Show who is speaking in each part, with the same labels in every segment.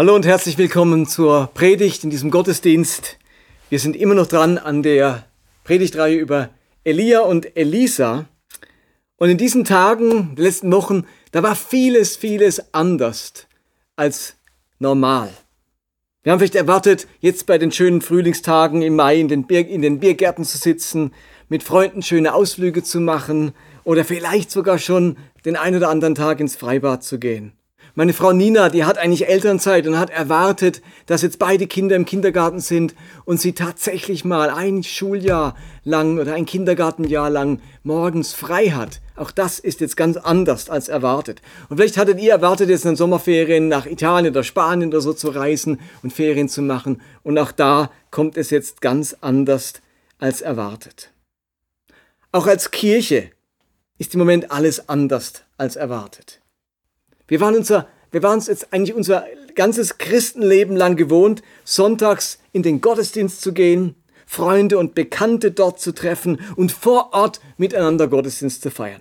Speaker 1: Hallo und herzlich willkommen zur Predigt in diesem Gottesdienst. Wir sind immer noch dran an der Predigtreihe über Elia und Elisa. Und in diesen Tagen, den letzten Wochen, da war vieles, vieles anders als normal. Wir haben vielleicht erwartet, jetzt bei den schönen Frühlingstagen im Mai in den, Bier, in den Biergärten zu sitzen, mit Freunden schöne Ausflüge zu machen oder vielleicht sogar schon den einen oder anderen Tag ins Freibad zu gehen. Meine Frau Nina, die hat eigentlich Elternzeit und hat erwartet, dass jetzt beide Kinder im Kindergarten sind und sie tatsächlich mal ein Schuljahr lang oder ein Kindergartenjahr lang morgens frei hat. Auch das ist jetzt ganz anders als erwartet. Und vielleicht hattet ihr erwartet, jetzt in den Sommerferien nach Italien oder Spanien oder so zu reisen und Ferien zu machen. Und auch da kommt es jetzt ganz anders als erwartet. Auch als Kirche ist im Moment alles anders als erwartet. Wir waren, unser, wir waren uns jetzt eigentlich unser ganzes Christenleben lang gewohnt, sonntags in den Gottesdienst zu gehen, Freunde und Bekannte dort zu treffen und vor Ort miteinander Gottesdienst zu feiern.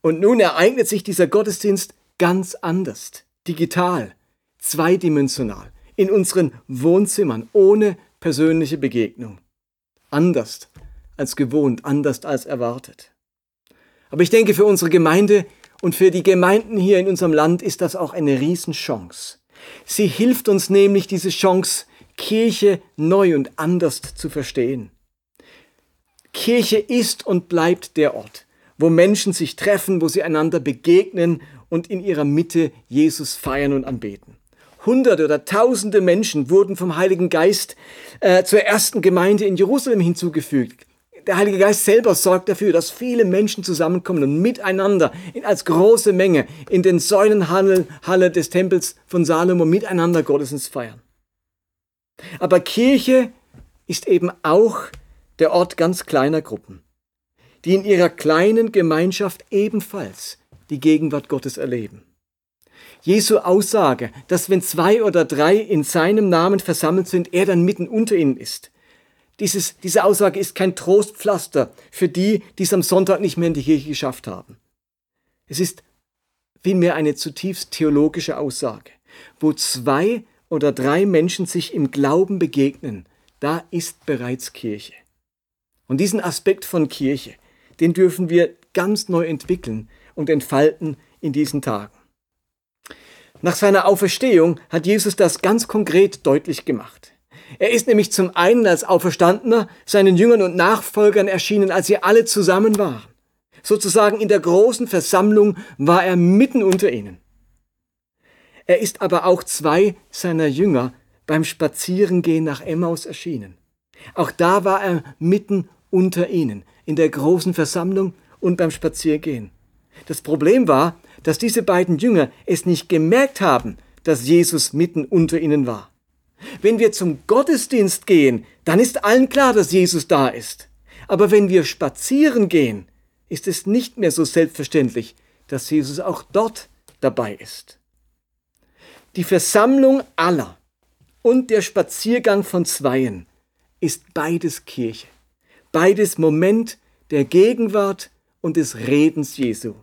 Speaker 1: Und nun ereignet sich dieser Gottesdienst ganz anders, digital, zweidimensional, in unseren Wohnzimmern, ohne persönliche Begegnung. Anders als gewohnt, anders als erwartet. Aber ich denke, für unsere Gemeinde und für die Gemeinden hier in unserem Land ist das auch eine Riesenchance. Sie hilft uns nämlich, diese Chance, Kirche neu und anders zu verstehen. Kirche ist und bleibt der Ort, wo Menschen sich treffen, wo sie einander begegnen und in ihrer Mitte Jesus feiern und anbeten. Hunderte oder tausende Menschen wurden vom Heiligen Geist äh, zur ersten Gemeinde in Jerusalem hinzugefügt der Heilige Geist selber sorgt dafür, dass viele Menschen zusammenkommen und miteinander in, als große Menge in den Säulenhalle Halle des Tempels von Salomo miteinander Gottesdienst feiern. Aber Kirche ist eben auch der Ort ganz kleiner Gruppen, die in ihrer kleinen Gemeinschaft ebenfalls die Gegenwart Gottes erleben. Jesu Aussage, dass wenn zwei oder drei in seinem Namen versammelt sind, er dann mitten unter ihnen ist, dieses, diese Aussage ist kein Trostpflaster für die, die es am Sonntag nicht mehr in die Kirche geschafft haben. Es ist vielmehr eine zutiefst theologische Aussage. Wo zwei oder drei Menschen sich im Glauben begegnen, da ist bereits Kirche. Und diesen Aspekt von Kirche, den dürfen wir ganz neu entwickeln und entfalten in diesen Tagen. Nach seiner Auferstehung hat Jesus das ganz konkret deutlich gemacht. Er ist nämlich zum einen als Auferstandener seinen Jüngern und Nachfolgern erschienen, als sie alle zusammen waren. Sozusagen in der großen Versammlung war er mitten unter ihnen. Er ist aber auch zwei seiner Jünger beim Spazierengehen nach Emmaus erschienen. Auch da war er mitten unter ihnen, in der großen Versammlung und beim Spaziergehen. Das Problem war, dass diese beiden Jünger es nicht gemerkt haben, dass Jesus mitten unter ihnen war. Wenn wir zum Gottesdienst gehen, dann ist allen klar, dass Jesus da ist. Aber wenn wir spazieren gehen, ist es nicht mehr so selbstverständlich, dass Jesus auch dort dabei ist. Die Versammlung aller und der Spaziergang von Zweien ist beides Kirche, beides Moment der Gegenwart und des Redens Jesu.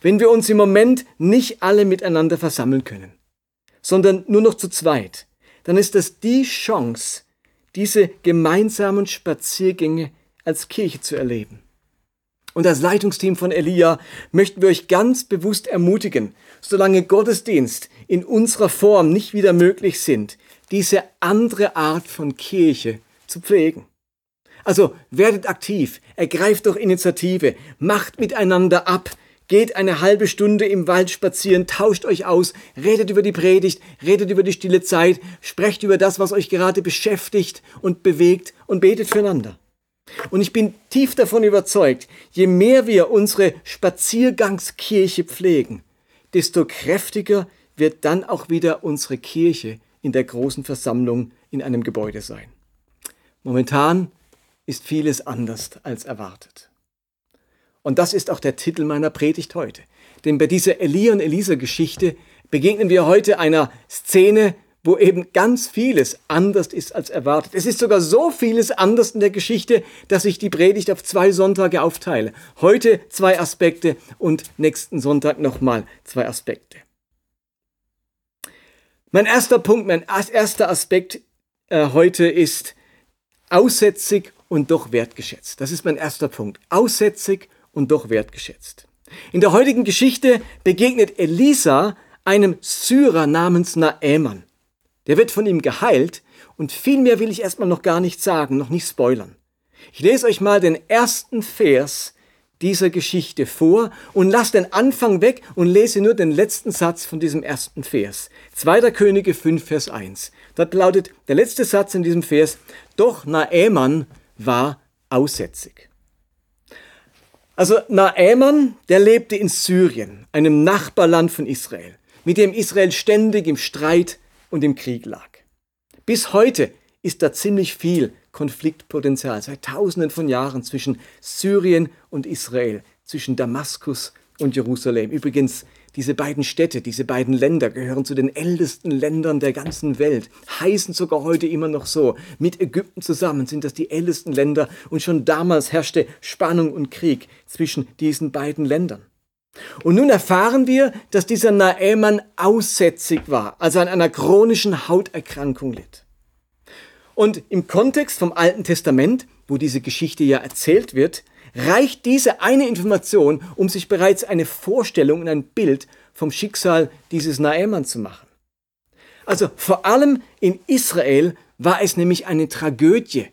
Speaker 1: Wenn wir uns im Moment nicht alle miteinander versammeln können, sondern nur noch zu zweit, dann ist das die Chance, diese gemeinsamen Spaziergänge als Kirche zu erleben. Und als Leitungsteam von Elia möchten wir euch ganz bewusst ermutigen, solange Gottesdienst in unserer Form nicht wieder möglich sind, diese andere Art von Kirche zu pflegen. Also werdet aktiv, ergreift doch Initiative, macht miteinander ab, Geht eine halbe Stunde im Wald spazieren, tauscht euch aus, redet über die Predigt, redet über die stille Zeit, sprecht über das, was euch gerade beschäftigt und bewegt und betet füreinander. Und ich bin tief davon überzeugt, je mehr wir unsere Spaziergangskirche pflegen, desto kräftiger wird dann auch wieder unsere Kirche in der großen Versammlung in einem Gebäude sein. Momentan ist vieles anders als erwartet. Und das ist auch der Titel meiner Predigt heute. Denn bei dieser Elia und Elisa Geschichte begegnen wir heute einer Szene, wo eben ganz vieles anders ist als erwartet. Es ist sogar so vieles anders in der Geschichte, dass ich die Predigt auf zwei Sonntage aufteile. Heute zwei Aspekte und nächsten Sonntag nochmal zwei Aspekte. Mein erster Punkt, mein erster Aspekt äh, heute ist aussätzig und doch wertgeschätzt. Das ist mein erster Punkt. Aussätzig und doch wertgeschätzt. In der heutigen Geschichte begegnet Elisa einem Syrer namens Naeman. Der wird von ihm geheilt und viel mehr will ich erstmal noch gar nicht sagen, noch nicht spoilern. Ich lese euch mal den ersten Vers dieser Geschichte vor und lasse den Anfang weg und lese nur den letzten Satz von diesem ersten Vers. 2. Könige 5, Vers 1. Dort lautet der letzte Satz in diesem Vers, doch Naeman war aussätzig. Also Naeman, der lebte in Syrien, einem Nachbarland von Israel, mit dem Israel ständig im Streit und im Krieg lag. Bis heute ist da ziemlich viel Konfliktpotenzial seit Tausenden von Jahren zwischen Syrien und Israel, zwischen Damaskus und Jerusalem. Übrigens, diese beiden Städte, diese beiden Länder gehören zu den ältesten Ländern der ganzen Welt, heißen sogar heute immer noch so. Mit Ägypten zusammen sind das die ältesten Länder und schon damals herrschte Spannung und Krieg zwischen diesen beiden Ländern. Und nun erfahren wir, dass dieser Naeman aussätzig war, also an einer chronischen Hauterkrankung litt. Und im Kontext vom Alten Testament, wo diese Geschichte ja erzählt wird, reicht diese eine Information, um sich bereits eine Vorstellung und ein Bild vom Schicksal dieses Naeman zu machen. Also vor allem in Israel war es nämlich eine Tragödie,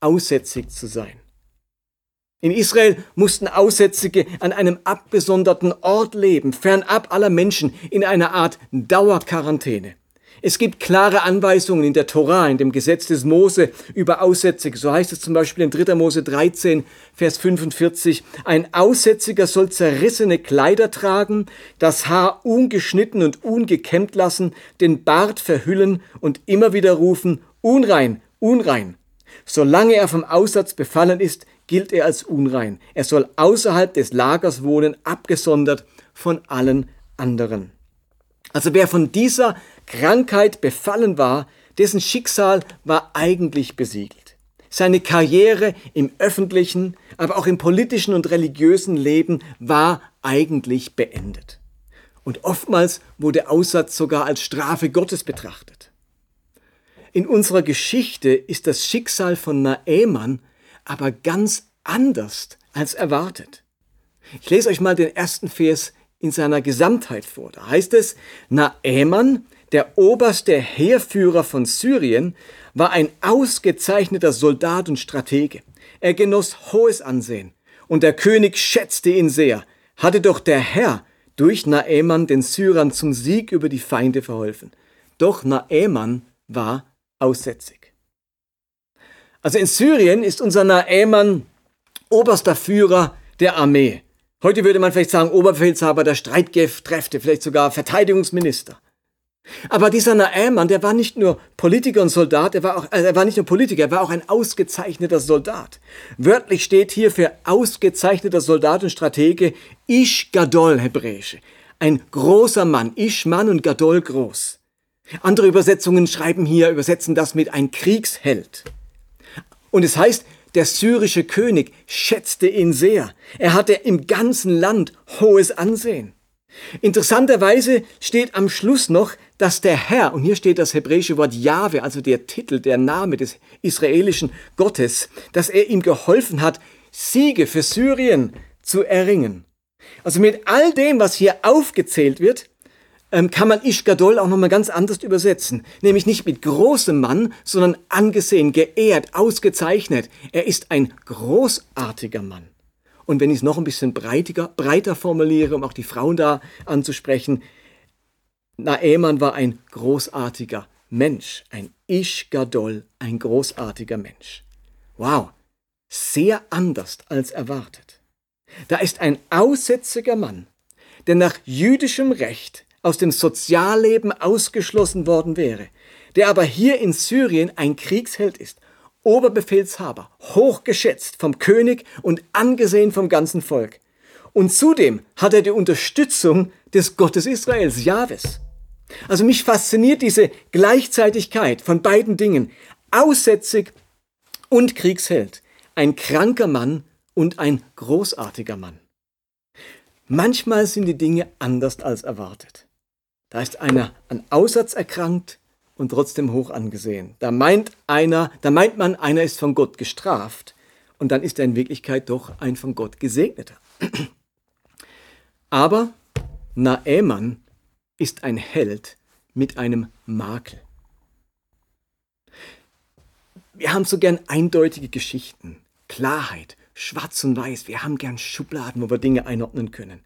Speaker 1: aussätzig zu sein. In Israel mussten Aussätzige an einem abgesonderten Ort leben, fernab aller Menschen, in einer Art Dauerquarantäne. Es gibt klare Anweisungen in der Tora, in dem Gesetz des Mose über Aussätzige. So heißt es zum Beispiel in 3. Mose 13, Vers 45. Ein Aussätziger soll zerrissene Kleider tragen, das Haar ungeschnitten und ungekämmt lassen, den Bart verhüllen und immer wieder rufen, unrein, unrein. Solange er vom Aussatz befallen ist, gilt er als unrein. Er soll außerhalb des Lagers wohnen, abgesondert von allen anderen. Also wer von dieser Krankheit befallen war, dessen Schicksal war eigentlich besiegelt. Seine Karriere im öffentlichen, aber auch im politischen und religiösen Leben war eigentlich beendet. Und oftmals wurde Aussatz sogar als Strafe Gottes betrachtet. In unserer Geschichte ist das Schicksal von Naeman aber ganz anders als erwartet. Ich lese euch mal den ersten Vers in seiner Gesamtheit vor. Da heißt es, Naeman, der oberste Heerführer von Syrien, war ein ausgezeichneter Soldat und Stratege. Er genoss hohes Ansehen und der König schätzte ihn sehr. Hatte doch der Herr durch Naeman den Syrern zum Sieg über die Feinde verholfen. Doch Naeman war aussätzig. Also in Syrien ist unser Naeman oberster Führer der Armee. Heute würde man vielleicht sagen Oberbefehlshaber der Streitkräfte, vielleicht sogar Verteidigungsminister. Aber dieser Naaman, der war nicht nur Politiker und Soldat, er war, auch, äh, er war nicht nur Politiker, er war auch ein ausgezeichneter Soldat. Wörtlich steht hier für ausgezeichneter Soldat und Stratege Ish Gadol hebräische. Ein großer Mann, Ish Mann und Gadol groß. Andere Übersetzungen schreiben hier, übersetzen das mit ein Kriegsheld. Und es heißt, der syrische König schätzte ihn sehr. Er hatte im ganzen Land hohes Ansehen. Interessanterweise steht am Schluss noch, dass der Herr, und hier steht das hebräische Wort Jahwe, also der Titel, der Name des israelischen Gottes, dass er ihm geholfen hat, Siege für Syrien zu erringen. Also mit all dem, was hier aufgezählt wird, ähm, kann man Ishgadol auch nochmal ganz anders übersetzen. Nämlich nicht mit großem Mann, sondern angesehen, geehrt, ausgezeichnet. Er ist ein großartiger Mann. Und wenn ich es noch ein bisschen breitiger, breiter formuliere, um auch die Frauen da anzusprechen, Naeman war ein großartiger Mensch, ein Ish Gadol, ein großartiger Mensch. Wow, sehr anders als erwartet. Da ist ein aussätziger Mann, der nach jüdischem Recht aus dem Sozialleben ausgeschlossen worden wäre, der aber hier in Syrien ein Kriegsheld ist Oberbefehlshaber, hochgeschätzt vom König und angesehen vom ganzen Volk. Und zudem hat er die Unterstützung des Gottes Israels, Jahwes. Also mich fasziniert diese Gleichzeitigkeit von beiden Dingen, aussätzig und Kriegsheld, ein kranker Mann und ein großartiger Mann. Manchmal sind die Dinge anders als erwartet. Da ist einer an Aussatz erkrankt und trotzdem hoch angesehen. Da meint einer, da meint man, einer ist von Gott gestraft und dann ist er in Wirklichkeit doch ein von Gott gesegneter. Aber Naeman ist ein Held mit einem Makel. Wir haben so gern eindeutige Geschichten, Klarheit, schwarz und weiß. Wir haben gern Schubladen, wo wir Dinge einordnen können.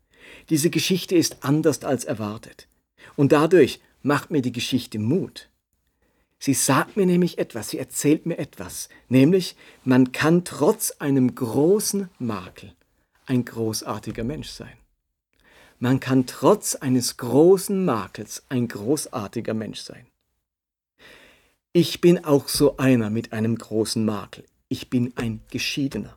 Speaker 1: Diese Geschichte ist anders als erwartet. Und dadurch macht mir die Geschichte Mut. Sie sagt mir nämlich etwas, sie erzählt mir etwas, nämlich man kann trotz einem großen Makel ein großartiger Mensch sein. Man kann trotz eines großen Makels ein großartiger Mensch sein. Ich bin auch so einer mit einem großen Makel. Ich bin ein Geschiedener.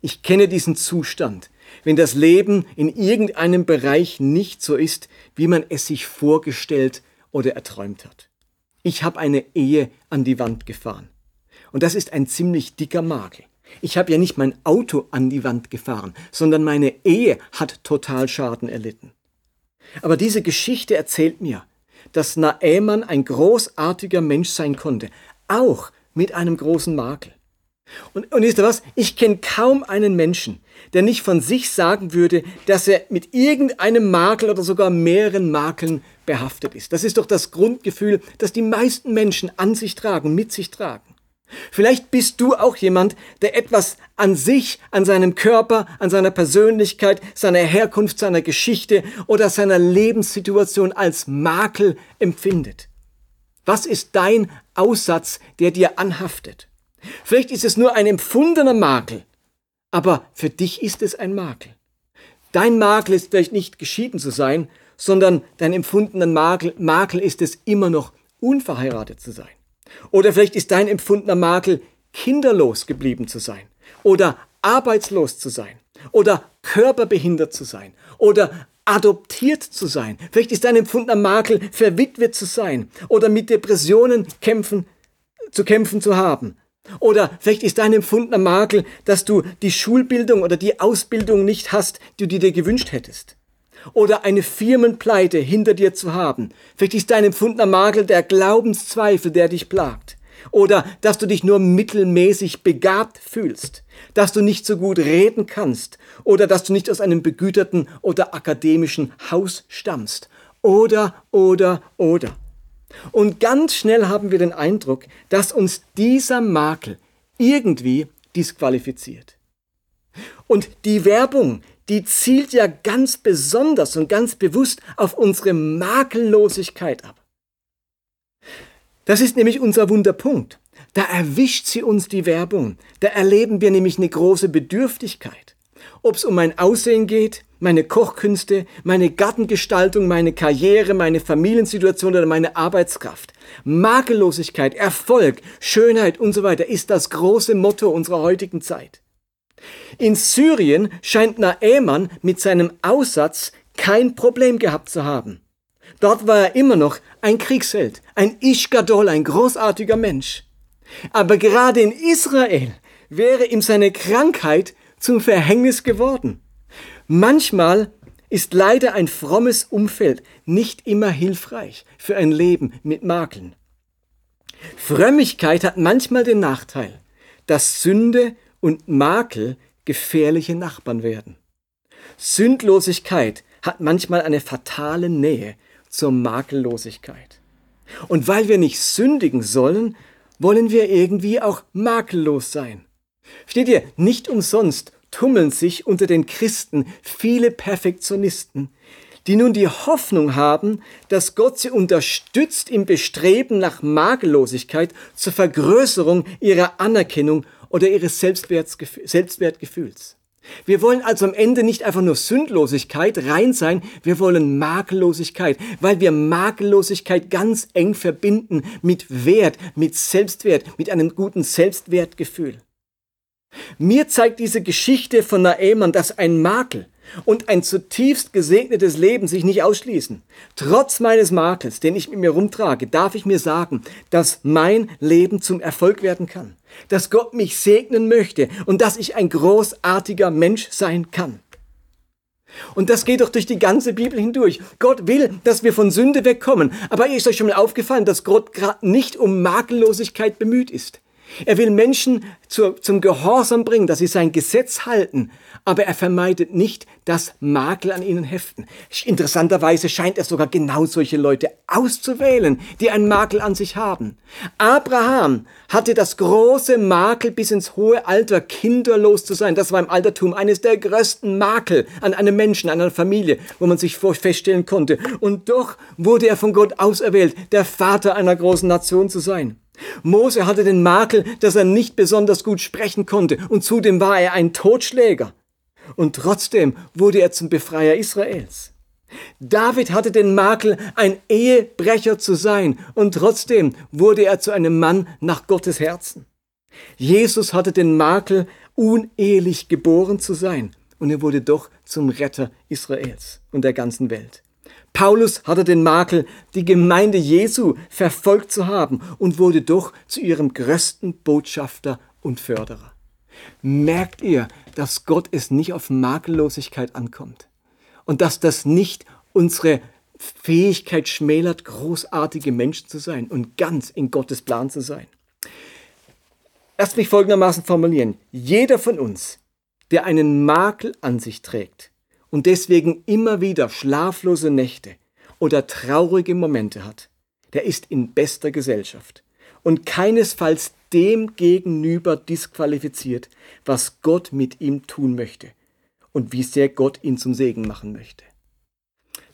Speaker 1: Ich kenne diesen Zustand, wenn das Leben in irgendeinem Bereich nicht so ist, wie man es sich vorgestellt oder erträumt hat. Ich habe eine Ehe an die Wand gefahren. Und das ist ein ziemlich dicker Makel. Ich habe ja nicht mein Auto an die Wand gefahren, sondern meine Ehe hat total Schaden erlitten. Aber diese Geschichte erzählt mir, dass Naeman ein großartiger Mensch sein konnte, auch mit einem großen Makel. Und, und wisst ihr was? Ich kenne kaum einen Menschen, der nicht von sich sagen würde, dass er mit irgendeinem Makel oder sogar mehreren Makeln behaftet ist. Das ist doch das Grundgefühl, das die meisten Menschen an sich tragen, mit sich tragen. Vielleicht bist du auch jemand, der etwas an sich, an seinem Körper, an seiner Persönlichkeit, seiner Herkunft, seiner Geschichte oder seiner Lebenssituation als Makel empfindet. Was ist dein Aussatz, der dir anhaftet? Vielleicht ist es nur ein empfundener Makel, aber für dich ist es ein Makel. Dein Makel ist vielleicht nicht geschieden zu sein, sondern dein empfundener Makel, Makel ist es immer noch unverheiratet zu sein. Oder vielleicht ist dein empfundener Makel kinderlos geblieben zu sein oder arbeitslos zu sein oder körperbehindert zu sein oder adoptiert zu sein. Vielleicht ist dein empfundener Makel verwitwet zu sein oder mit Depressionen kämpfen, zu kämpfen zu haben oder vielleicht ist dein empfundener Makel, dass du die Schulbildung oder die Ausbildung nicht hast, die du dir gewünscht hättest. Oder eine Firmenpleite hinter dir zu haben. Vielleicht ist dein empfundener Makel der Glaubenszweifel, der dich plagt. Oder dass du dich nur mittelmäßig begabt fühlst. Dass du nicht so gut reden kannst. Oder dass du nicht aus einem begüterten oder akademischen Haus stammst. Oder, oder, oder. Und ganz schnell haben wir den Eindruck, dass uns dieser Makel irgendwie disqualifiziert. Und die Werbung, die zielt ja ganz besonders und ganz bewusst auf unsere Makellosigkeit ab. Das ist nämlich unser Wunderpunkt. Da erwischt sie uns die Werbung. Da erleben wir nämlich eine große Bedürftigkeit. Ob es um mein Aussehen geht, meine Kochkünste, meine Gartengestaltung, meine Karriere, meine Familiensituation oder meine Arbeitskraft. Makellosigkeit, Erfolg, Schönheit und so weiter ist das große Motto unserer heutigen Zeit. In Syrien scheint Naeman mit seinem Aussatz kein Problem gehabt zu haben. Dort war er immer noch ein Kriegsheld, ein Ishgadol, ein großartiger Mensch. Aber gerade in Israel wäre ihm seine Krankheit zum Verhängnis geworden. Manchmal ist leider ein frommes Umfeld nicht immer hilfreich für ein Leben mit Makeln. Frömmigkeit hat manchmal den Nachteil, dass Sünde und Makel gefährliche Nachbarn werden. Sündlosigkeit hat manchmal eine fatale Nähe zur Makellosigkeit. Und weil wir nicht sündigen sollen, wollen wir irgendwie auch makellos sein. Steht ihr, nicht umsonst tummeln sich unter den Christen viele Perfektionisten, die nun die Hoffnung haben, dass Gott sie unterstützt im Bestreben nach Makellosigkeit zur Vergrößerung ihrer Anerkennung oder ihres Selbstwertgefühls. Wir wollen also am Ende nicht einfach nur Sündlosigkeit rein sein, wir wollen Makellosigkeit, weil wir Makellosigkeit ganz eng verbinden mit Wert, mit Selbstwert, mit einem guten Selbstwertgefühl. Mir zeigt diese Geschichte von Naemann, dass ein Makel und ein zutiefst gesegnetes Leben sich nicht ausschließen. Trotz meines Makels, den ich mit mir rumtrage, darf ich mir sagen, dass mein Leben zum Erfolg werden kann, dass Gott mich segnen möchte und dass ich ein großartiger Mensch sein kann. Und das geht doch durch die ganze Bibel hindurch. Gott will, dass wir von Sünde wegkommen. Aber ist euch schon mal aufgefallen, dass Gott gerade nicht um Makellosigkeit bemüht ist? Er will Menschen zu, zum Gehorsam bringen, dass sie sein Gesetz halten, aber er vermeidet nicht, dass Makel an ihnen heften. Interessanterweise scheint er sogar genau solche Leute auszuwählen, die einen Makel an sich haben. Abraham hatte das große Makel bis ins hohe Alter, kinderlos zu sein. Das war im Altertum eines der größten Makel an einem Menschen, an einer Familie, wo man sich feststellen konnte. Und doch wurde er von Gott auserwählt, der Vater einer großen Nation zu sein. Mose hatte den Makel, dass er nicht besonders gut sprechen konnte und zudem war er ein Totschläger. Und trotzdem wurde er zum Befreier Israels. David hatte den Makel, ein Ehebrecher zu sein, und trotzdem wurde er zu einem Mann nach Gottes Herzen. Jesus hatte den Makel, unehelich geboren zu sein, und er wurde doch zum Retter Israels und der ganzen Welt. Paulus hatte den Makel, die Gemeinde Jesu verfolgt zu haben und wurde doch zu ihrem größten Botschafter und Förderer. Merkt ihr, dass Gott es nicht auf Makellosigkeit ankommt und dass das nicht unsere Fähigkeit schmälert, großartige Menschen zu sein und ganz in Gottes Plan zu sein? Lass mich folgendermaßen formulieren. Jeder von uns, der einen Makel an sich trägt, und deswegen immer wieder schlaflose Nächte oder traurige Momente hat, der ist in bester Gesellschaft und keinesfalls dem gegenüber disqualifiziert, was Gott mit ihm tun möchte und wie sehr Gott ihn zum Segen machen möchte.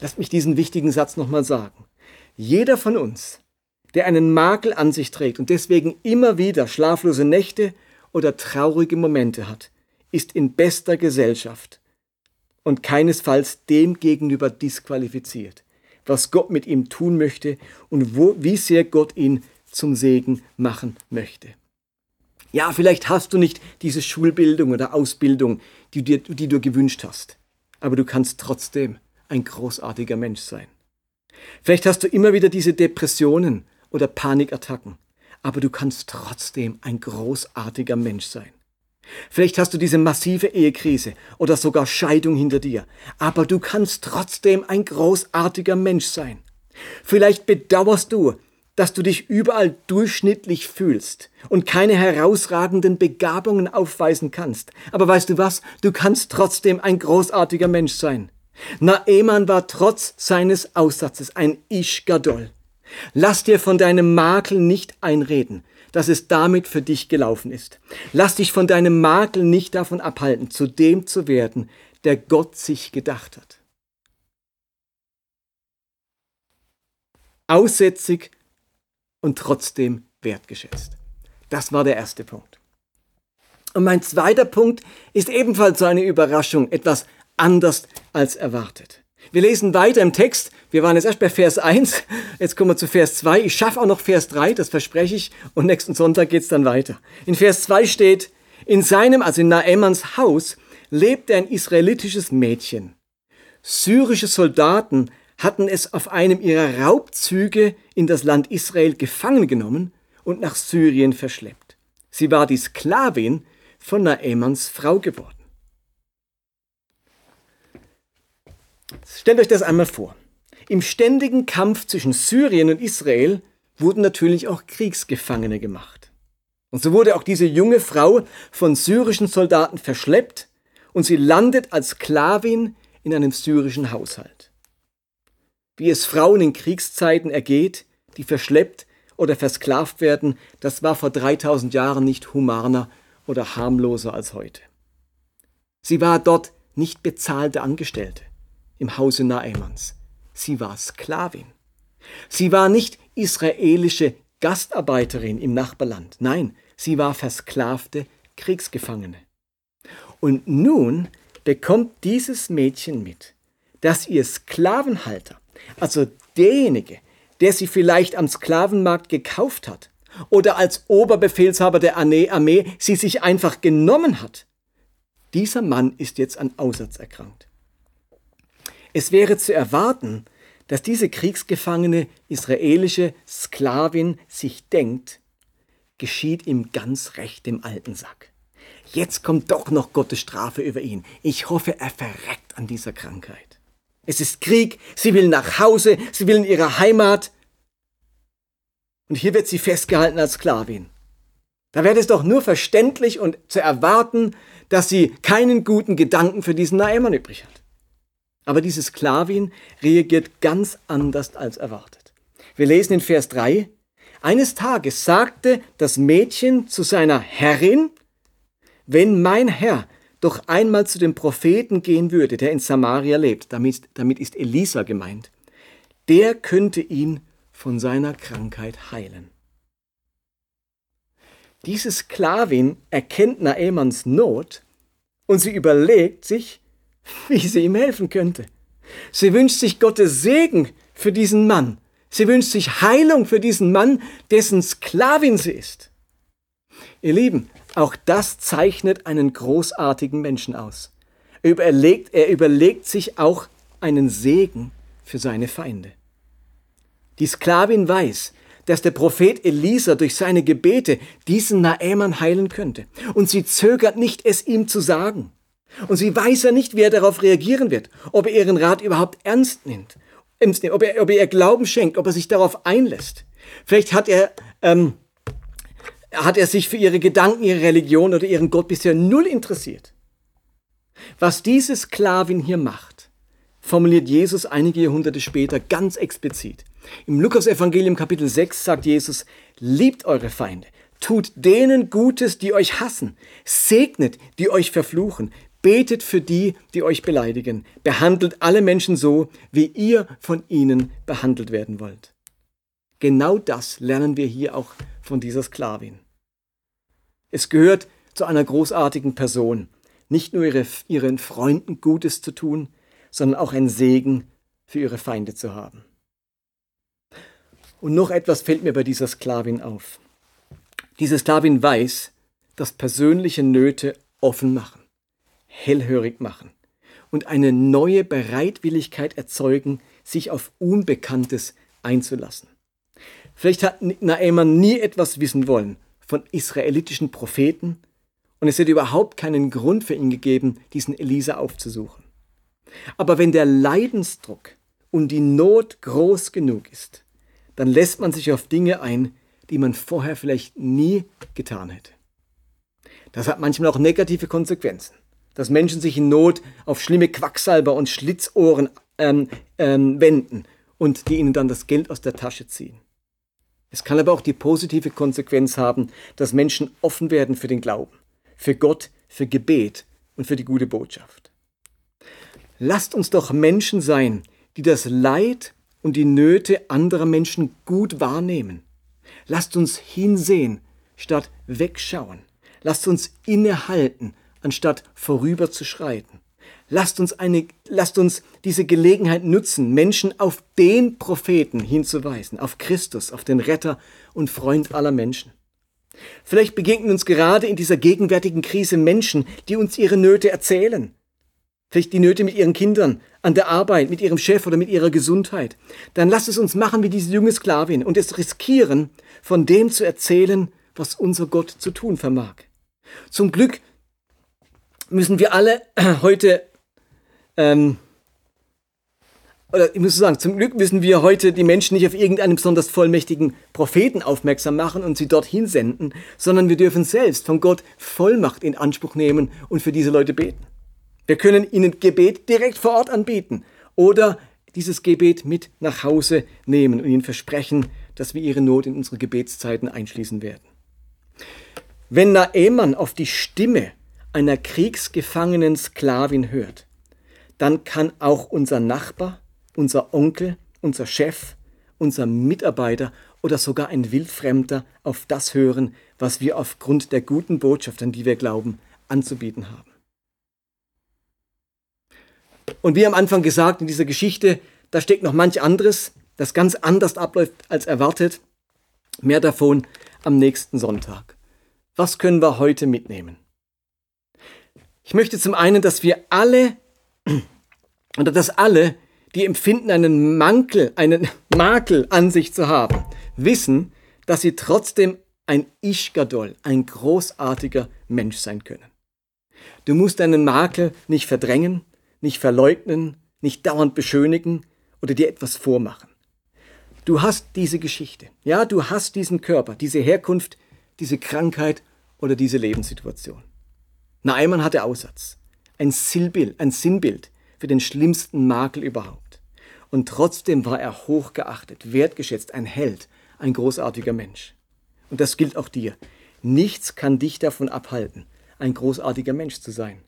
Speaker 1: Lasst mich diesen wichtigen Satz nochmal sagen. Jeder von uns, der einen Makel an sich trägt und deswegen immer wieder schlaflose Nächte oder traurige Momente hat, ist in bester Gesellschaft und keinesfalls dem gegenüber disqualifiziert, was Gott mit ihm tun möchte und wo, wie sehr Gott ihn zum Segen machen möchte. Ja, vielleicht hast du nicht diese Schulbildung oder Ausbildung, die, dir, die du gewünscht hast, aber du kannst trotzdem ein großartiger Mensch sein. Vielleicht hast du immer wieder diese Depressionen oder Panikattacken, aber du kannst trotzdem ein großartiger Mensch sein. Vielleicht hast du diese massive Ehekrise oder sogar Scheidung hinter dir, aber du kannst trotzdem ein großartiger Mensch sein. Vielleicht bedauerst du, dass du dich überall durchschnittlich fühlst und keine herausragenden Begabungen aufweisen kannst. Aber weißt du was? Du kannst trotzdem ein großartiger Mensch sein. Naeman war trotz seines Aussatzes ein Ish Gadol. Lass dir von deinem Makel nicht einreden, dass es damit für dich gelaufen ist. Lass dich von deinem Makel nicht davon abhalten, zu dem zu werden, der Gott sich gedacht hat. Aussätzig und trotzdem wertgeschätzt. Das war der erste Punkt. Und mein zweiter Punkt ist ebenfalls so eine Überraschung, etwas anders als erwartet. Wir lesen weiter im Text. Wir waren jetzt erst bei Vers 1. Jetzt kommen wir zu Vers 2. Ich schaffe auch noch Vers 3, das verspreche ich. Und nächsten Sonntag geht es dann weiter. In Vers 2 steht, in seinem, also in Naemans Haus, lebte ein israelitisches Mädchen. Syrische Soldaten hatten es auf einem ihrer Raubzüge in das Land Israel gefangen genommen und nach Syrien verschleppt. Sie war die Sklavin von Naemans Frau geworden. Stellt euch das einmal vor. Im ständigen Kampf zwischen Syrien und Israel wurden natürlich auch Kriegsgefangene gemacht. Und so wurde auch diese junge Frau von syrischen Soldaten verschleppt und sie landet als Sklavin in einem syrischen Haushalt. Wie es Frauen in Kriegszeiten ergeht, die verschleppt oder versklavt werden, das war vor 3000 Jahren nicht humaner oder harmloser als heute. Sie war dort nicht bezahlte Angestellte im Hause Naemans. Sie war Sklavin. Sie war nicht israelische Gastarbeiterin im Nachbarland. Nein, sie war versklavte Kriegsgefangene. Und nun bekommt dieses Mädchen mit, dass ihr Sklavenhalter, also derjenige, der sie vielleicht am Sklavenmarkt gekauft hat oder als Oberbefehlshaber der Armee sie sich einfach genommen hat, dieser Mann ist jetzt an Aussatz erkrankt. Es wäre zu erwarten, dass diese kriegsgefangene israelische Sklavin sich denkt, geschieht ihm ganz recht im alten Sack. Jetzt kommt doch noch Gottes Strafe über ihn. Ich hoffe, er verreckt an dieser Krankheit. Es ist Krieg, sie will nach Hause, sie will in ihre Heimat. Und hier wird sie festgehalten als Sklavin. Da wäre es doch nur verständlich und zu erwarten, dass sie keinen guten Gedanken für diesen Naemann übrig hat. Aber diese Sklavin reagiert ganz anders als erwartet. Wir lesen in Vers 3, eines Tages sagte das Mädchen zu seiner Herrin, wenn mein Herr doch einmal zu dem Propheten gehen würde, der in Samaria lebt, damit, damit ist Elisa gemeint, der könnte ihn von seiner Krankheit heilen. Diese Sklavin erkennt Naemans Not und sie überlegt sich, wie sie ihm helfen könnte. Sie wünscht sich Gottes Segen für diesen Mann. Sie wünscht sich Heilung für diesen Mann, dessen Sklavin sie ist. Ihr Lieben, auch das zeichnet einen großartigen Menschen aus. Er überlegt, er überlegt sich auch einen Segen für seine Feinde. Die Sklavin weiß, dass der Prophet Elisa durch seine Gebete diesen Naemann heilen könnte. Und sie zögert nicht, es ihm zu sagen. Und sie weiß ja nicht, wie er darauf reagieren wird, ob er ihren Rat überhaupt ernst nimmt, ob er, ob er ihr Glauben schenkt, ob er sich darauf einlässt. Vielleicht hat er, ähm, hat er sich für ihre Gedanken, ihre Religion oder ihren Gott bisher null interessiert. Was diese Sklavin hier macht, formuliert Jesus einige Jahrhunderte später ganz explizit. Im Lukas-Evangelium Kapitel 6 sagt Jesus, liebt eure Feinde, tut denen Gutes, die euch hassen, segnet, die euch verfluchen, betet für die, die euch beleidigen, behandelt alle Menschen so, wie ihr von ihnen behandelt werden wollt. Genau das lernen wir hier auch von dieser Sklavin. Es gehört zu einer großartigen Person, nicht nur ihre, ihren Freunden Gutes zu tun, sondern auch ein Segen für ihre Feinde zu haben. Und noch etwas fällt mir bei dieser Sklavin auf. Diese Sklavin weiß, dass persönliche Nöte offen machen, hellhörig machen und eine neue Bereitwilligkeit erzeugen, sich auf Unbekanntes einzulassen. Vielleicht hat Naeman nie etwas wissen wollen von israelitischen Propheten und es hätte überhaupt keinen Grund für ihn gegeben, diesen Elisa aufzusuchen. Aber wenn der Leidensdruck und die Not groß genug ist, dann lässt man sich auf Dinge ein, die man vorher vielleicht nie getan hätte. Das hat manchmal auch negative Konsequenzen, dass Menschen sich in Not auf schlimme Quacksalber und Schlitzohren ähm, ähm, wenden und die ihnen dann das Geld aus der Tasche ziehen. Es kann aber auch die positive Konsequenz haben, dass Menschen offen werden für den Glauben, für Gott, für Gebet und für die gute Botschaft. Lasst uns doch Menschen sein, die das Leid und die Nöte anderer Menschen gut wahrnehmen. Lasst uns hinsehen, statt wegschauen. Lasst uns innehalten, anstatt vorüberzuschreiten. Lasst uns, eine, lasst uns diese Gelegenheit nutzen, Menschen auf den Propheten hinzuweisen, auf Christus, auf den Retter und Freund aller Menschen. Vielleicht begegnen uns gerade in dieser gegenwärtigen Krise Menschen, die uns ihre Nöte erzählen, vielleicht die Nöte mit ihren Kindern, an der Arbeit, mit ihrem Chef oder mit ihrer Gesundheit, dann lasst es uns machen wie diese junge Sklavin und es riskieren, von dem zu erzählen, was unser Gott zu tun vermag. Zum Glück müssen wir alle heute, ähm, oder ich muss sagen, zum Glück müssen wir heute die Menschen nicht auf irgendeinen besonders vollmächtigen Propheten aufmerksam machen und sie dorthin senden, sondern wir dürfen selbst von Gott Vollmacht in Anspruch nehmen und für diese Leute beten. Wir können ihnen Gebet direkt vor Ort anbieten oder dieses Gebet mit nach Hause nehmen und ihnen versprechen, dass wir ihre Not in unsere Gebetszeiten einschließen werden. Wenn Naeman auf die Stimme einer kriegsgefangenen Sklavin hört, dann kann auch unser Nachbar, unser Onkel, unser Chef, unser Mitarbeiter oder sogar ein Wildfremder auf das hören, was wir aufgrund der guten Botschaft, an die wir glauben, anzubieten haben. Und wie am Anfang gesagt, in dieser Geschichte, da steckt noch manch anderes, das ganz anders abläuft als erwartet. Mehr davon am nächsten Sonntag. Was können wir heute mitnehmen? Ich möchte zum einen, dass wir alle, oder dass alle, die empfinden, einen Mankel, einen Makel an sich zu haben, wissen, dass sie trotzdem ein Ischgadol, ein großartiger Mensch sein können. Du musst deinen Makel nicht verdrängen, nicht verleugnen, nicht dauernd beschönigen oder dir etwas vormachen. Du hast diese Geschichte. Ja, du hast diesen Körper, diese Herkunft, diese Krankheit oder diese Lebenssituation. Naaman hatte Aussatz. Ein Sinnbild, ein Sinnbild für den schlimmsten Makel überhaupt. Und trotzdem war er hochgeachtet, wertgeschätzt, ein Held, ein großartiger Mensch. Und das gilt auch dir. Nichts kann dich davon abhalten, ein großartiger Mensch zu sein.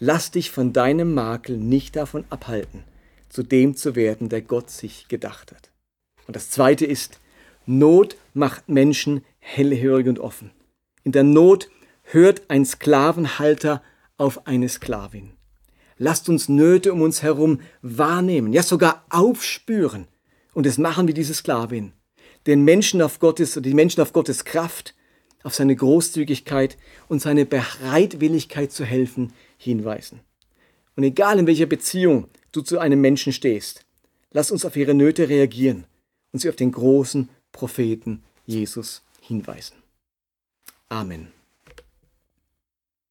Speaker 1: Lass dich von deinem Makel nicht davon abhalten, zu dem zu werden, der Gott sich gedacht hat. Und das Zweite ist, Not macht Menschen hellhörig und offen. In der Not hört ein Sklavenhalter auf eine Sklavin. Lasst uns Nöte um uns herum wahrnehmen, ja sogar aufspüren und es machen wie diese Sklavin. Den Menschen auf Gottes die Menschen auf Gottes Kraft, auf seine Großzügigkeit und seine Bereitwilligkeit zu helfen hinweisen. Und egal in welcher Beziehung du zu einem Menschen stehst, lass uns auf ihre Nöte reagieren und sie auf den großen Propheten Jesus hinweisen. Amen.